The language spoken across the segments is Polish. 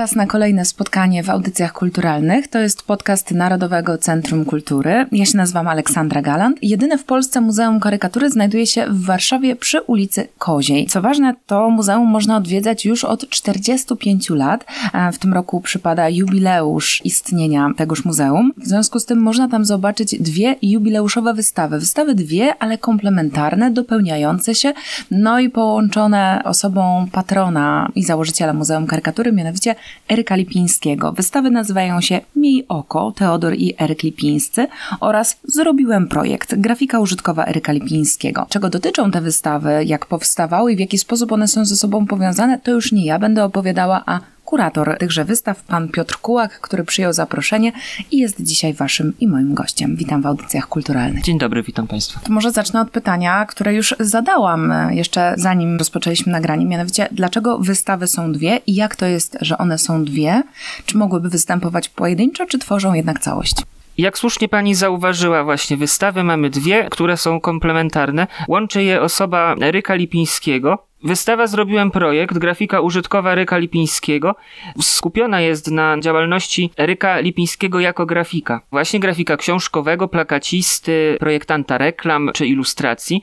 Czas na kolejne spotkanie w audycjach kulturalnych. To jest podcast Narodowego Centrum Kultury. Ja się nazywam Aleksandra Galant. Jedyne w Polsce Muzeum Karykatury znajduje się w Warszawie przy ulicy Koziej. Co ważne, to muzeum można odwiedzać już od 45 lat. W tym roku przypada jubileusz istnienia tegoż muzeum. W związku z tym można tam zobaczyć dwie jubileuszowe wystawy. Wystawy dwie, ale komplementarne, dopełniające się, no i połączone osobą patrona i założyciela Muzeum Karykatury, mianowicie Eryka Lipińskiego. Wystawy nazywają się Miej oko, Teodor i Eryk Lipińscy oraz Zrobiłem projekt, grafika użytkowa Eryka Lipińskiego. Czego dotyczą te wystawy, jak powstawały i w jaki sposób one są ze sobą powiązane, to już nie ja będę opowiadała, a kurator tychże wystaw, pan Piotr Kułak, który przyjął zaproszenie i jest dzisiaj waszym i moim gościem. Witam w audycjach kulturalnych. Dzień dobry, witam państwa. To może zacznę od pytania, które już zadałam e, jeszcze zanim rozpoczęliśmy nagranie, mianowicie dlaczego wystawy są dwie i jak to jest, że one są dwie? Czy mogłyby występować pojedynczo, czy tworzą jednak całość? Jak słusznie pani zauważyła, właśnie wystawy mamy dwie, które są komplementarne. Łączy je osoba Ryka Lipińskiego, Wystawa zrobiłem projekt, grafika użytkowa Ryka Lipińskiego. Skupiona jest na działalności Ryka Lipińskiego jako grafika. Właśnie grafika książkowego, plakacisty, projektanta reklam czy ilustracji.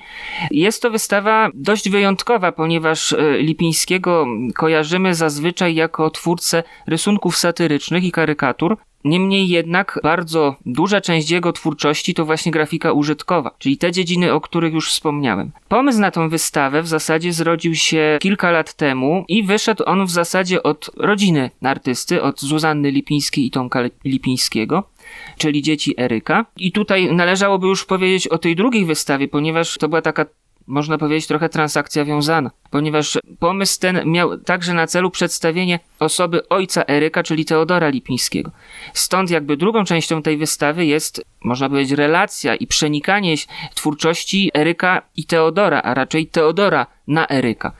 Jest to wystawa dość wyjątkowa, ponieważ e, Lipińskiego kojarzymy zazwyczaj jako twórcę rysunków satyrycznych i karykatur. Niemniej jednak bardzo duża część jego twórczości to właśnie grafika użytkowa, czyli te dziedziny, o których już wspomniałem. Pomysł na tą wystawę w zasadzie zrodził się kilka lat temu i wyszedł on w zasadzie od rodziny artysty, od Zuzanny Lipińskiej i Tomka Lipińskiego czyli dzieci Eryka. I tutaj należałoby już powiedzieć o tej drugiej wystawie, ponieważ to była taka można powiedzieć, trochę transakcja wiązana, ponieważ pomysł ten miał także na celu przedstawienie osoby ojca Eryka, czyli Teodora Lipińskiego. Stąd jakby drugą częścią tej wystawy jest, można powiedzieć, relacja i przenikanie twórczości Eryka i Teodora, a raczej Teodora na Eryka.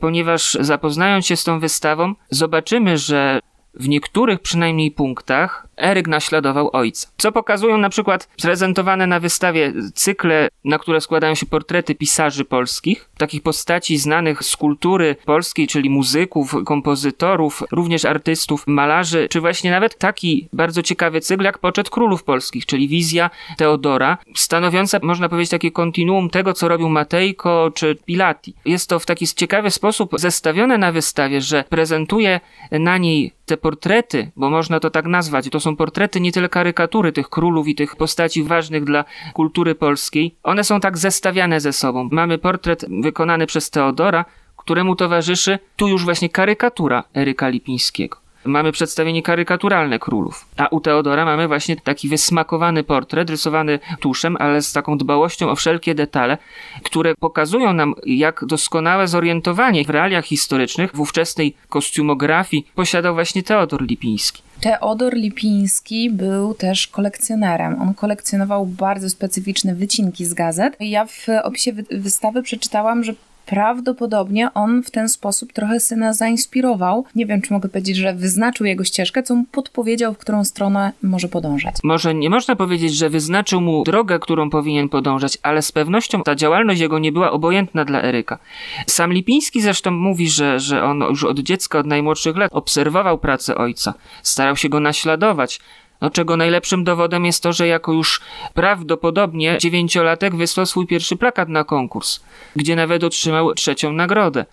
Ponieważ zapoznając się z tą wystawą, zobaczymy, że w niektórych przynajmniej punktach Eryk naśladował ojca. Co pokazują na przykład prezentowane na wystawie cykle, na które składają się portrety pisarzy polskich, takich postaci znanych z kultury polskiej, czyli muzyków, kompozytorów, również artystów, malarzy, czy właśnie nawet taki bardzo ciekawy cykl jak Poczet Królów Polskich, czyli wizja Teodora, stanowiąca, można powiedzieć, takie kontinuum tego, co robił Matejko czy Pilati. Jest to w taki ciekawy sposób zestawione na wystawie, że prezentuje na niej te portrety, bo można to tak nazwać, to są portrety, nie tyle karykatury tych królów i tych postaci ważnych dla kultury polskiej. One są tak zestawiane ze sobą. Mamy portret wykonany przez Teodora, któremu towarzyszy tu już właśnie karykatura Eryka Lipińskiego mamy przedstawienie karykaturalne królów. A u Teodora mamy właśnie taki wysmakowany portret, rysowany tuszem, ale z taką dbałością o wszelkie detale, które pokazują nam, jak doskonałe zorientowanie w realiach historycznych w ówczesnej kostiumografii posiadał właśnie Teodor Lipiński. Teodor Lipiński był też kolekcjonerem. On kolekcjonował bardzo specyficzne wycinki z gazet. Ja w opisie wystawy przeczytałam, że prawdopodobnie on w ten sposób trochę syna zainspirował. Nie wiem, czy mogę powiedzieć, że wyznaczył jego ścieżkę, co mu podpowiedział, w którą stronę może podążać. Może nie można powiedzieć, że wyznaczył mu drogę, którą powinien podążać, ale z pewnością ta działalność jego nie była obojętna dla Eryka. Sam Lipiński zresztą mówi, że, że on już od dziecka, od najmłodszych lat obserwował pracę ojca, starał się go naśladować, no, czego najlepszym dowodem jest to, że jako już prawdopodobnie dziewięciolatek wysłał swój pierwszy plakat na konkurs, gdzie nawet otrzymał trzecią nagrodę.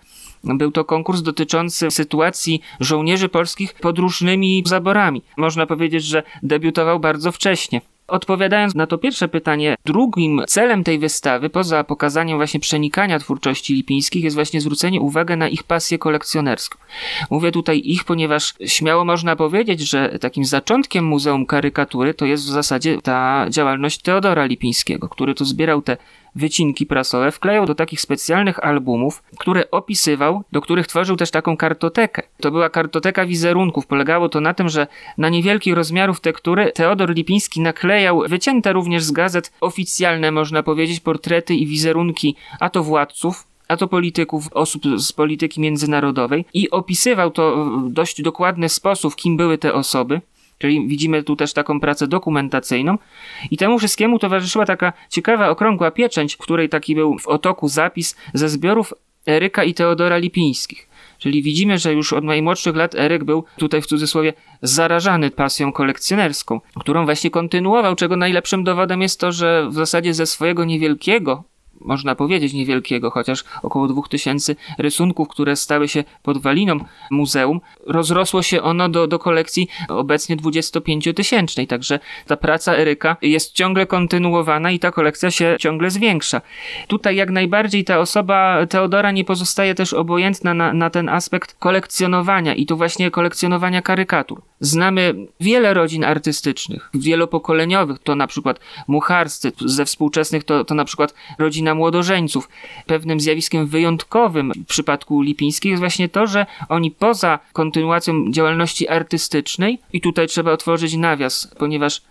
Był to konkurs dotyczący sytuacji żołnierzy polskich pod różnymi zaborami. Można powiedzieć, że debiutował bardzo wcześnie. Odpowiadając na to pierwsze pytanie, drugim celem tej wystawy, poza pokazaniem właśnie przenikania twórczości lipińskich, jest właśnie zwrócenie uwagi na ich pasję kolekcjonerską. Mówię tutaj ich, ponieważ śmiało można powiedzieć, że takim zaczątkiem Muzeum Karykatury to jest w zasadzie ta działalność Teodora Lipińskiego, który tu zbierał te wycinki prasowe wklejał do takich specjalnych albumów, które opisywał, do których tworzył też taką kartotekę. To była kartoteka wizerunków. Polegało to na tym, że na niewielkich rozmiarów tektury Teodor Lipiński naklejał wycięte również z gazet oficjalne, można powiedzieć, portrety i wizerunki, a to władców, a to polityków, osób z polityki międzynarodowej i opisywał to w dość dokładny sposób, kim były te osoby. Czyli widzimy tu też taką pracę dokumentacyjną. I temu wszystkiemu towarzyszyła taka ciekawa, okrągła pieczęć, w której taki był w otoku zapis ze zbiorów Eryka i Teodora Lipińskich. Czyli widzimy, że już od najmłodszych lat Eryk był tutaj w cudzysłowie zarażany pasją kolekcjonerską, którą właśnie kontynuował, czego najlepszym dowodem jest to, że w zasadzie ze swojego niewielkiego można powiedzieć niewielkiego, chociaż około 2000 rysunków, które stały się podwaliną muzeum, rozrosło się ono do, do kolekcji obecnie 25-tysięcznej, także ta praca Eryka jest ciągle kontynuowana i ta kolekcja się ciągle zwiększa. Tutaj jak najbardziej ta osoba Teodora nie pozostaje też obojętna na, na ten aspekt kolekcjonowania i to właśnie kolekcjonowania karykatur. Znamy wiele rodzin artystycznych, wielopokoleniowych, to na przykład mucharscy, ze współczesnych to, to na przykład rodzina młodożeńców. Pewnym zjawiskiem wyjątkowym w przypadku Lipińskich jest właśnie to, że oni poza kontynuacją działalności artystycznej, i tutaj trzeba otworzyć nawias, ponieważ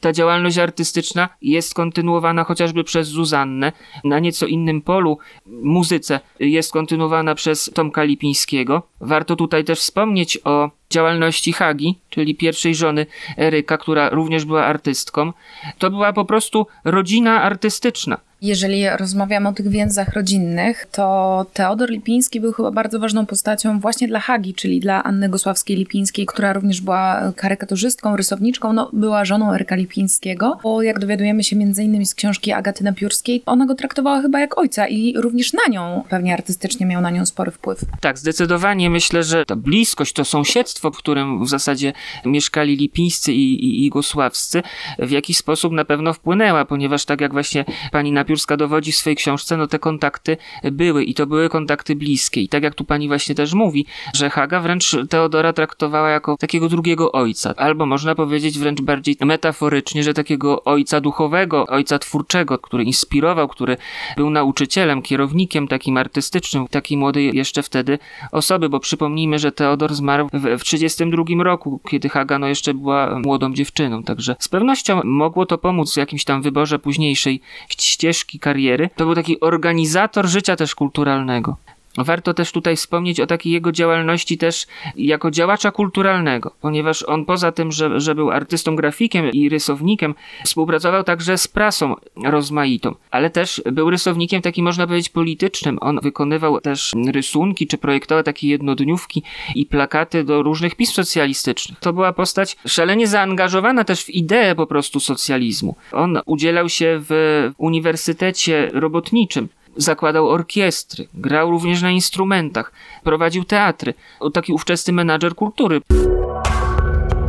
ta działalność artystyczna jest kontynuowana chociażby przez Zuzannę. Na nieco innym polu muzyce jest kontynuowana przez Tomka Lipińskiego. Warto tutaj też wspomnieć o działalności Hagi, czyli pierwszej żony Eryka, która również była artystką. To była po prostu rodzina artystyczna. Jeżeli rozmawiamy o tych więzach rodzinnych, to Teodor Lipiński był chyba bardzo ważną postacią właśnie dla Hagi, czyli dla Anny Gosławskiej-Lipińskiej, która również była karykaturzystką, rysowniczką, no, była żoną Eryka Lipińskiego, bo jak dowiadujemy się między innymi z książki Agaty Napiórskiej, ona go traktowała chyba jak ojca i również na nią, pewnie artystycznie miał na nią spory wpływ. Tak, zdecydowanie myślę, że ta bliskość, to sąsiedztwo, w którym w zasadzie mieszkali Lipińscy i, i, i Gosławscy, w jakiś sposób na pewno wpłynęła, ponieważ tak jak właśnie pani Napiórska Piórska dowodzi w swojej książce, no te kontakty były i to były kontakty bliskie. I tak jak tu pani właśnie też mówi, że Haga wręcz Teodora traktowała jako takiego drugiego ojca, albo można powiedzieć wręcz bardziej metaforycznie, że takiego ojca duchowego, ojca twórczego, który inspirował, który był nauczycielem, kierownikiem takim artystycznym, takiej młodej jeszcze wtedy osoby, bo przypomnijmy, że Teodor zmarł w, w 32 roku, kiedy Haga no jeszcze była młodą dziewczyną, także z pewnością mogło to pomóc w jakimś tam wyborze późniejszej ścieżki ścieżki kariery, to był taki organizator życia też kulturalnego. Warto też tutaj wspomnieć o takiej jego działalności też jako działacza kulturalnego, ponieważ on poza tym, że, że był artystą grafikiem i rysownikiem, współpracował także z prasą rozmaitą, ale też był rysownikiem takim można powiedzieć politycznym. On wykonywał też rysunki, czy projektował takie jednodniówki i plakaty do różnych pism socjalistycznych. To była postać szalenie zaangażowana też w ideę po prostu socjalizmu. On udzielał się w Uniwersytecie Robotniczym zakładał orkiestry, grał również na instrumentach, prowadził teatry. Taki ówczesny menadżer kultury.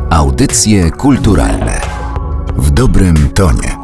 Audycje kulturalne w dobrym tonie.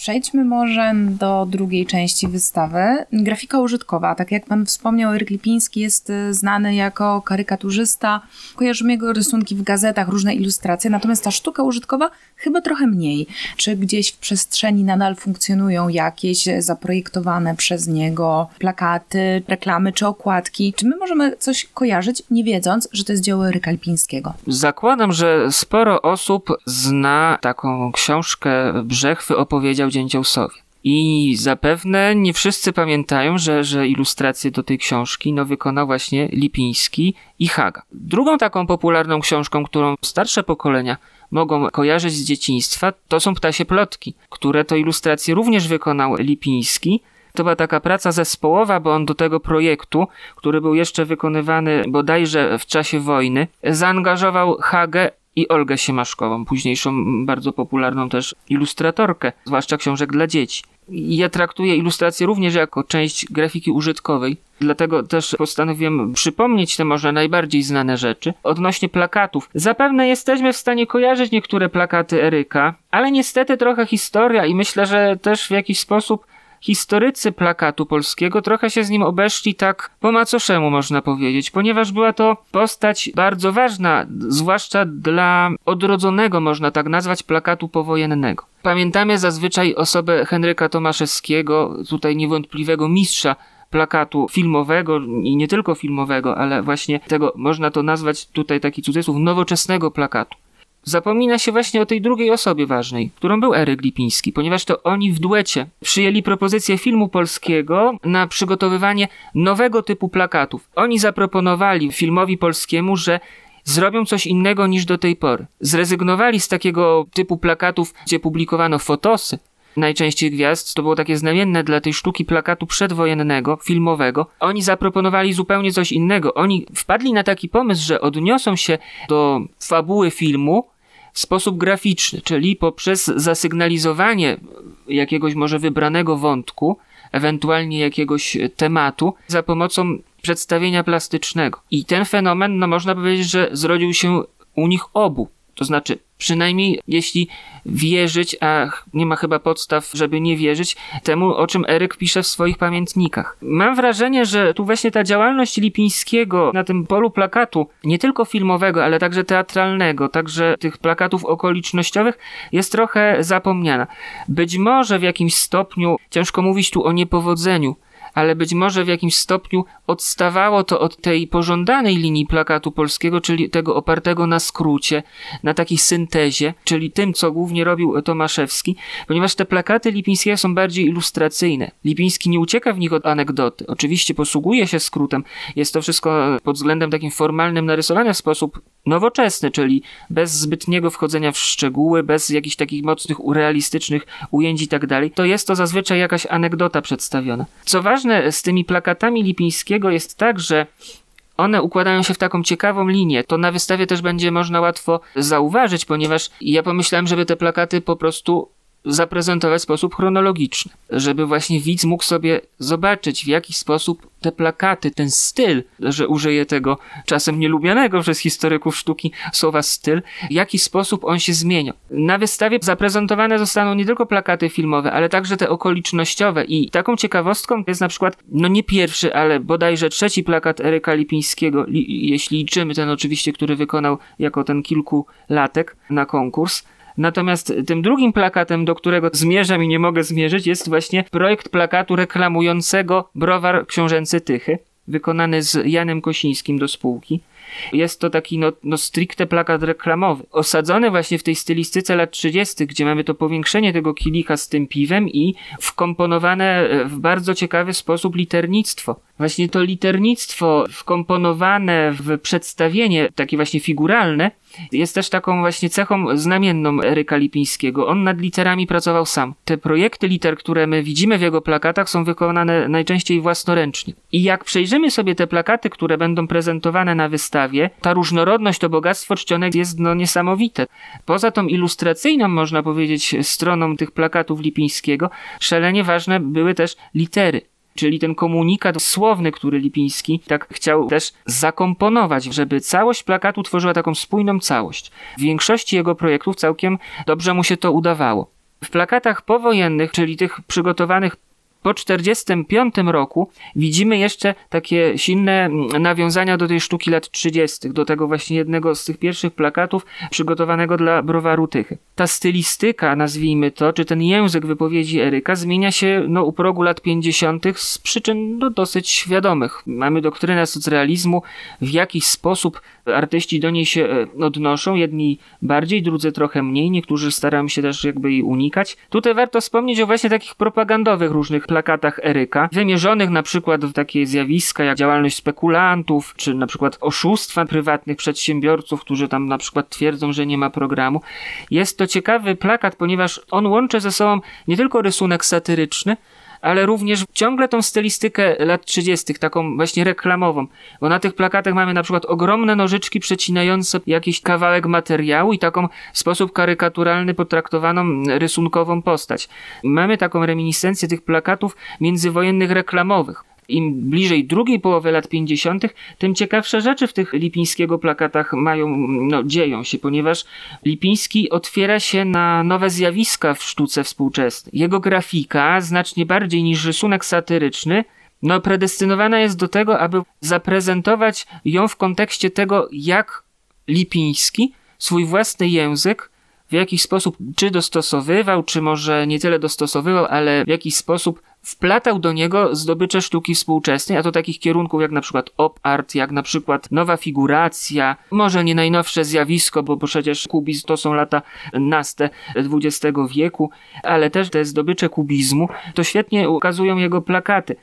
Przejdźmy może do drugiej części wystawy. Grafika użytkowa. Tak jak pan wspomniał, Eryk Lipiński jest y, znany jako karykaturzysta. Kojarzymy jego rysunki w gazetach, różne ilustracje, natomiast ta sztuka użytkowa chyba trochę mniej. Czy gdzieś w przestrzeni nadal funkcjonują jakieś zaprojektowane przez niego plakaty, reklamy czy okładki? Czy my możemy coś kojarzyć, nie wiedząc, że to jest dzieło Eryka Lipińskiego? Zakładam, że sporo osób zna taką książkę Brzechwy opowiedział Dzięciołsowie. I zapewne nie wszyscy pamiętają, że, że ilustracje do tej książki no, wykonał właśnie Lipiński i Haga. Drugą taką popularną książką, którą starsze pokolenia mogą kojarzyć z dzieciństwa, to są Ptasie Plotki, które to ilustracje również wykonał Lipiński. To była taka praca zespołowa, bo on do tego projektu, który był jeszcze wykonywany bodajże w czasie wojny, zaangażował Hagę i Olgę Siemaszkową, późniejszą bardzo popularną też ilustratorkę, zwłaszcza książek dla dzieci. Ja traktuję ilustrację również jako część grafiki użytkowej, dlatego też postanowiłem przypomnieć te może najbardziej znane rzeczy. Odnośnie plakatów, zapewne jesteśmy w stanie kojarzyć niektóre plakaty Eryka, ale niestety trochę historia i myślę, że też w jakiś sposób historycy plakatu polskiego trochę się z nim obeszli tak po macoszemu, można powiedzieć, ponieważ była to postać bardzo ważna, zwłaszcza dla odrodzonego, można tak nazwać, plakatu powojennego. Pamiętamy zazwyczaj osobę Henryka Tomaszewskiego, tutaj niewątpliwego mistrza plakatu filmowego i nie tylko filmowego, ale właśnie tego, można to nazwać tutaj taki cudzysłów, nowoczesnego plakatu zapomina się właśnie o tej drugiej osobie ważnej, którą był Eryk Lipiński, ponieważ to oni w duecie przyjęli propozycję filmu polskiego na przygotowywanie nowego typu plakatów. Oni zaproponowali filmowi polskiemu, że zrobią coś innego niż do tej pory. Zrezygnowali z takiego typu plakatów, gdzie publikowano fotosy, najczęściej gwiazd, to było takie znamienne dla tej sztuki plakatu przedwojennego, filmowego. Oni zaproponowali zupełnie coś innego. Oni wpadli na taki pomysł, że odniosą się do fabuły filmu w sposób graficzny, czyli poprzez zasygnalizowanie jakiegoś może wybranego wątku, ewentualnie jakiegoś tematu, za pomocą przedstawienia plastycznego. I ten fenomen, no można powiedzieć, że zrodził się u nich obu. To znaczy, przynajmniej jeśli wierzyć, a nie ma chyba podstaw, żeby nie wierzyć, temu, o czym Eryk pisze w swoich pamiętnikach. Mam wrażenie, że tu właśnie ta działalność Lipińskiego na tym polu plakatu, nie tylko filmowego, ale także teatralnego, także tych plakatów okolicznościowych, jest trochę zapomniana. Być może w jakimś stopniu, ciężko mówić tu o niepowodzeniu, ale być może w jakimś stopniu odstawało to od tej pożądanej linii plakatu polskiego, czyli tego opartego na skrócie, na takiej syntezie, czyli tym, co głównie robił Tomaszewski, ponieważ te plakaty Lipińskiego są bardziej ilustracyjne. Lipiński nie ucieka w nich od anegdoty. Oczywiście posługuje się skrótem. Jest to wszystko pod względem takim formalnym narysowane w sposób nowoczesny, czyli bez zbytniego wchodzenia w szczegóły, bez jakichś takich mocnych, realistycznych ujęć i tak dalej. To jest to zazwyczaj jakaś anegdota przedstawiona. Co ważne, ważne z tymi plakatami Lipińskiego jest tak, że one układają się w taką ciekawą linię. To na wystawie też będzie można łatwo zauważyć, ponieważ ja pomyślałem, żeby te plakaty po prostu zaprezentować w sposób chronologiczny, żeby właśnie widz mógł sobie zobaczyć, w jaki sposób te plakaty, ten styl, że użyję tego czasem nielubianego przez historyków sztuki słowa styl, w jaki sposób on się zmienia. Na wystawie zaprezentowane zostaną nie tylko plakaty filmowe, ale także te okolicznościowe i taką ciekawostką jest na przykład, no nie pierwszy, ale bodajże trzeci plakat Eryka Lipińskiego, li, jeśli liczymy ten oczywiście, który wykonał jako ten kilkulatek na konkurs, Natomiast tym drugim plakatem, do którego zmierzam i nie mogę zmierzyć, jest właśnie projekt plakatu reklamującego browar książęcy Tychy, wykonany z Janem Kosińskim do spółki. Jest to taki no, no stricte plakat reklamowy, osadzony właśnie w tej stylistyce lat 30., gdzie mamy to powiększenie tego kilika z tym piwem i wkomponowane w bardzo ciekawy sposób liternictwo. Właśnie to liternictwo wkomponowane w przedstawienie, takie właśnie figuralne, jest też taką właśnie cechą znamienną Eryka Lipińskiego. On nad literami pracował sam. Te projekty liter, które my widzimy w jego plakatach, są wykonane najczęściej własnoręcznie. I jak przejrzymy sobie te plakaty, które będą prezentowane na wystawie, ta różnorodność, to bogactwo czcionek jest no niesamowite. Poza tą ilustracyjną, można powiedzieć, stroną tych plakatów Lipińskiego, szalenie ważne były też litery czyli ten komunikat słowny, który Lipiński tak chciał też zakomponować, żeby całość plakatu tworzyła taką spójną całość. W większości jego projektów całkiem dobrze mu się to udawało. W plakatach powojennych, czyli tych przygotowanych po 1945 roku widzimy jeszcze takie silne nawiązania do tej sztuki lat 30., do tego właśnie jednego z tych pierwszych plakatów przygotowanego dla browaru Tychy. Ta stylistyka, nazwijmy to, czy ten język wypowiedzi Eryka zmienia się no, u progu lat 50. z przyczyn no, dosyć świadomych. Mamy doktrynę socrealizmu, w jakiś sposób artyści do niej się e, odnoszą, jedni bardziej, drudzy trochę mniej, niektórzy starają się też jakby jej unikać. Tutaj warto wspomnieć o właśnie takich propagandowych różnych plakatach Eryka, wymierzonych na przykład w takie zjawiska jak działalność spekulantów, czy na przykład oszustwa prywatnych przedsiębiorców, którzy tam na przykład twierdzą, że nie ma programu. Jest to ciekawy plakat, ponieważ on łączy ze sobą nie tylko rysunek satyryczny, ale również ciągle tą stylistykę lat 30., taką właśnie reklamową. Bo na tych plakatach mamy na przykład ogromne nożyczki przecinające jakiś kawałek materiału i taką w sposób karykaturalny potraktowaną rysunkową postać. Mamy taką reminiscencję tych plakatów międzywojennych reklamowych im bliżej drugiej połowy lat 50., tym ciekawsze rzeczy w tych Lipińskiego plakatach mają, no, dzieją się, ponieważ Lipiński otwiera się na nowe zjawiska w sztuce współczesnej. Jego grafika, znacznie bardziej niż rysunek satyryczny, no, predestynowana jest do tego, aby zaprezentować ją w kontekście tego, jak Lipiński swój własny język w jakiś sposób czy dostosowywał, czy może nie tyle dostosowywał, ale w jakiś sposób wplatał do niego zdobycze sztuki współczesnej, a to takich kierunków jak na przykład op art, jak na przykład nowa figuracja, może nie najnowsze zjawisko, bo przecież kubizm to są lata naste XX wieku, ale też te zdobycze kubizmu to świetnie ukazują jego plakaty.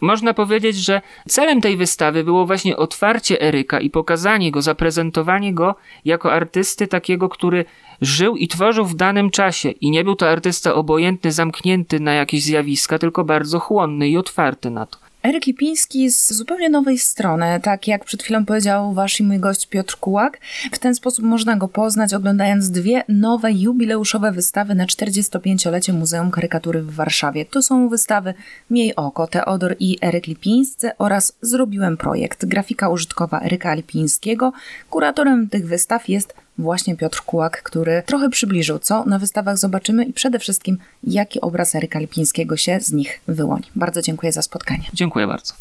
Można powiedzieć, że celem tej wystawy było właśnie otwarcie Eryka i pokazanie go, zaprezentowanie go jako artysty takiego, który żył i tworzył w danym czasie i nie był to artysta obojętny, zamknięty na jakieś zjawiska, tylko bardzo chłonny i otwarty na to. Eryk Lipiński z zupełnie nowej strony, tak jak przed chwilą powiedział wasz i mój gość Piotr Kułak. W ten sposób można go poznać oglądając dwie nowe jubileuszowe wystawy na 45-lecie Muzeum Karykatury w Warszawie. To są wystawy Miej Oko, Teodor i Eryk Lipińscy oraz Zrobiłem Projekt, grafika użytkowa Eryka Lipińskiego. Kuratorem tych wystaw jest właśnie Piotr Kułak, który trochę przybliżył, co na wystawach zobaczymy i przede wszystkim, jaki obraz Eryka Lipińskiego się z nich wyłoni. Bardzo dziękuję za spotkanie. Dziękuję bardzo.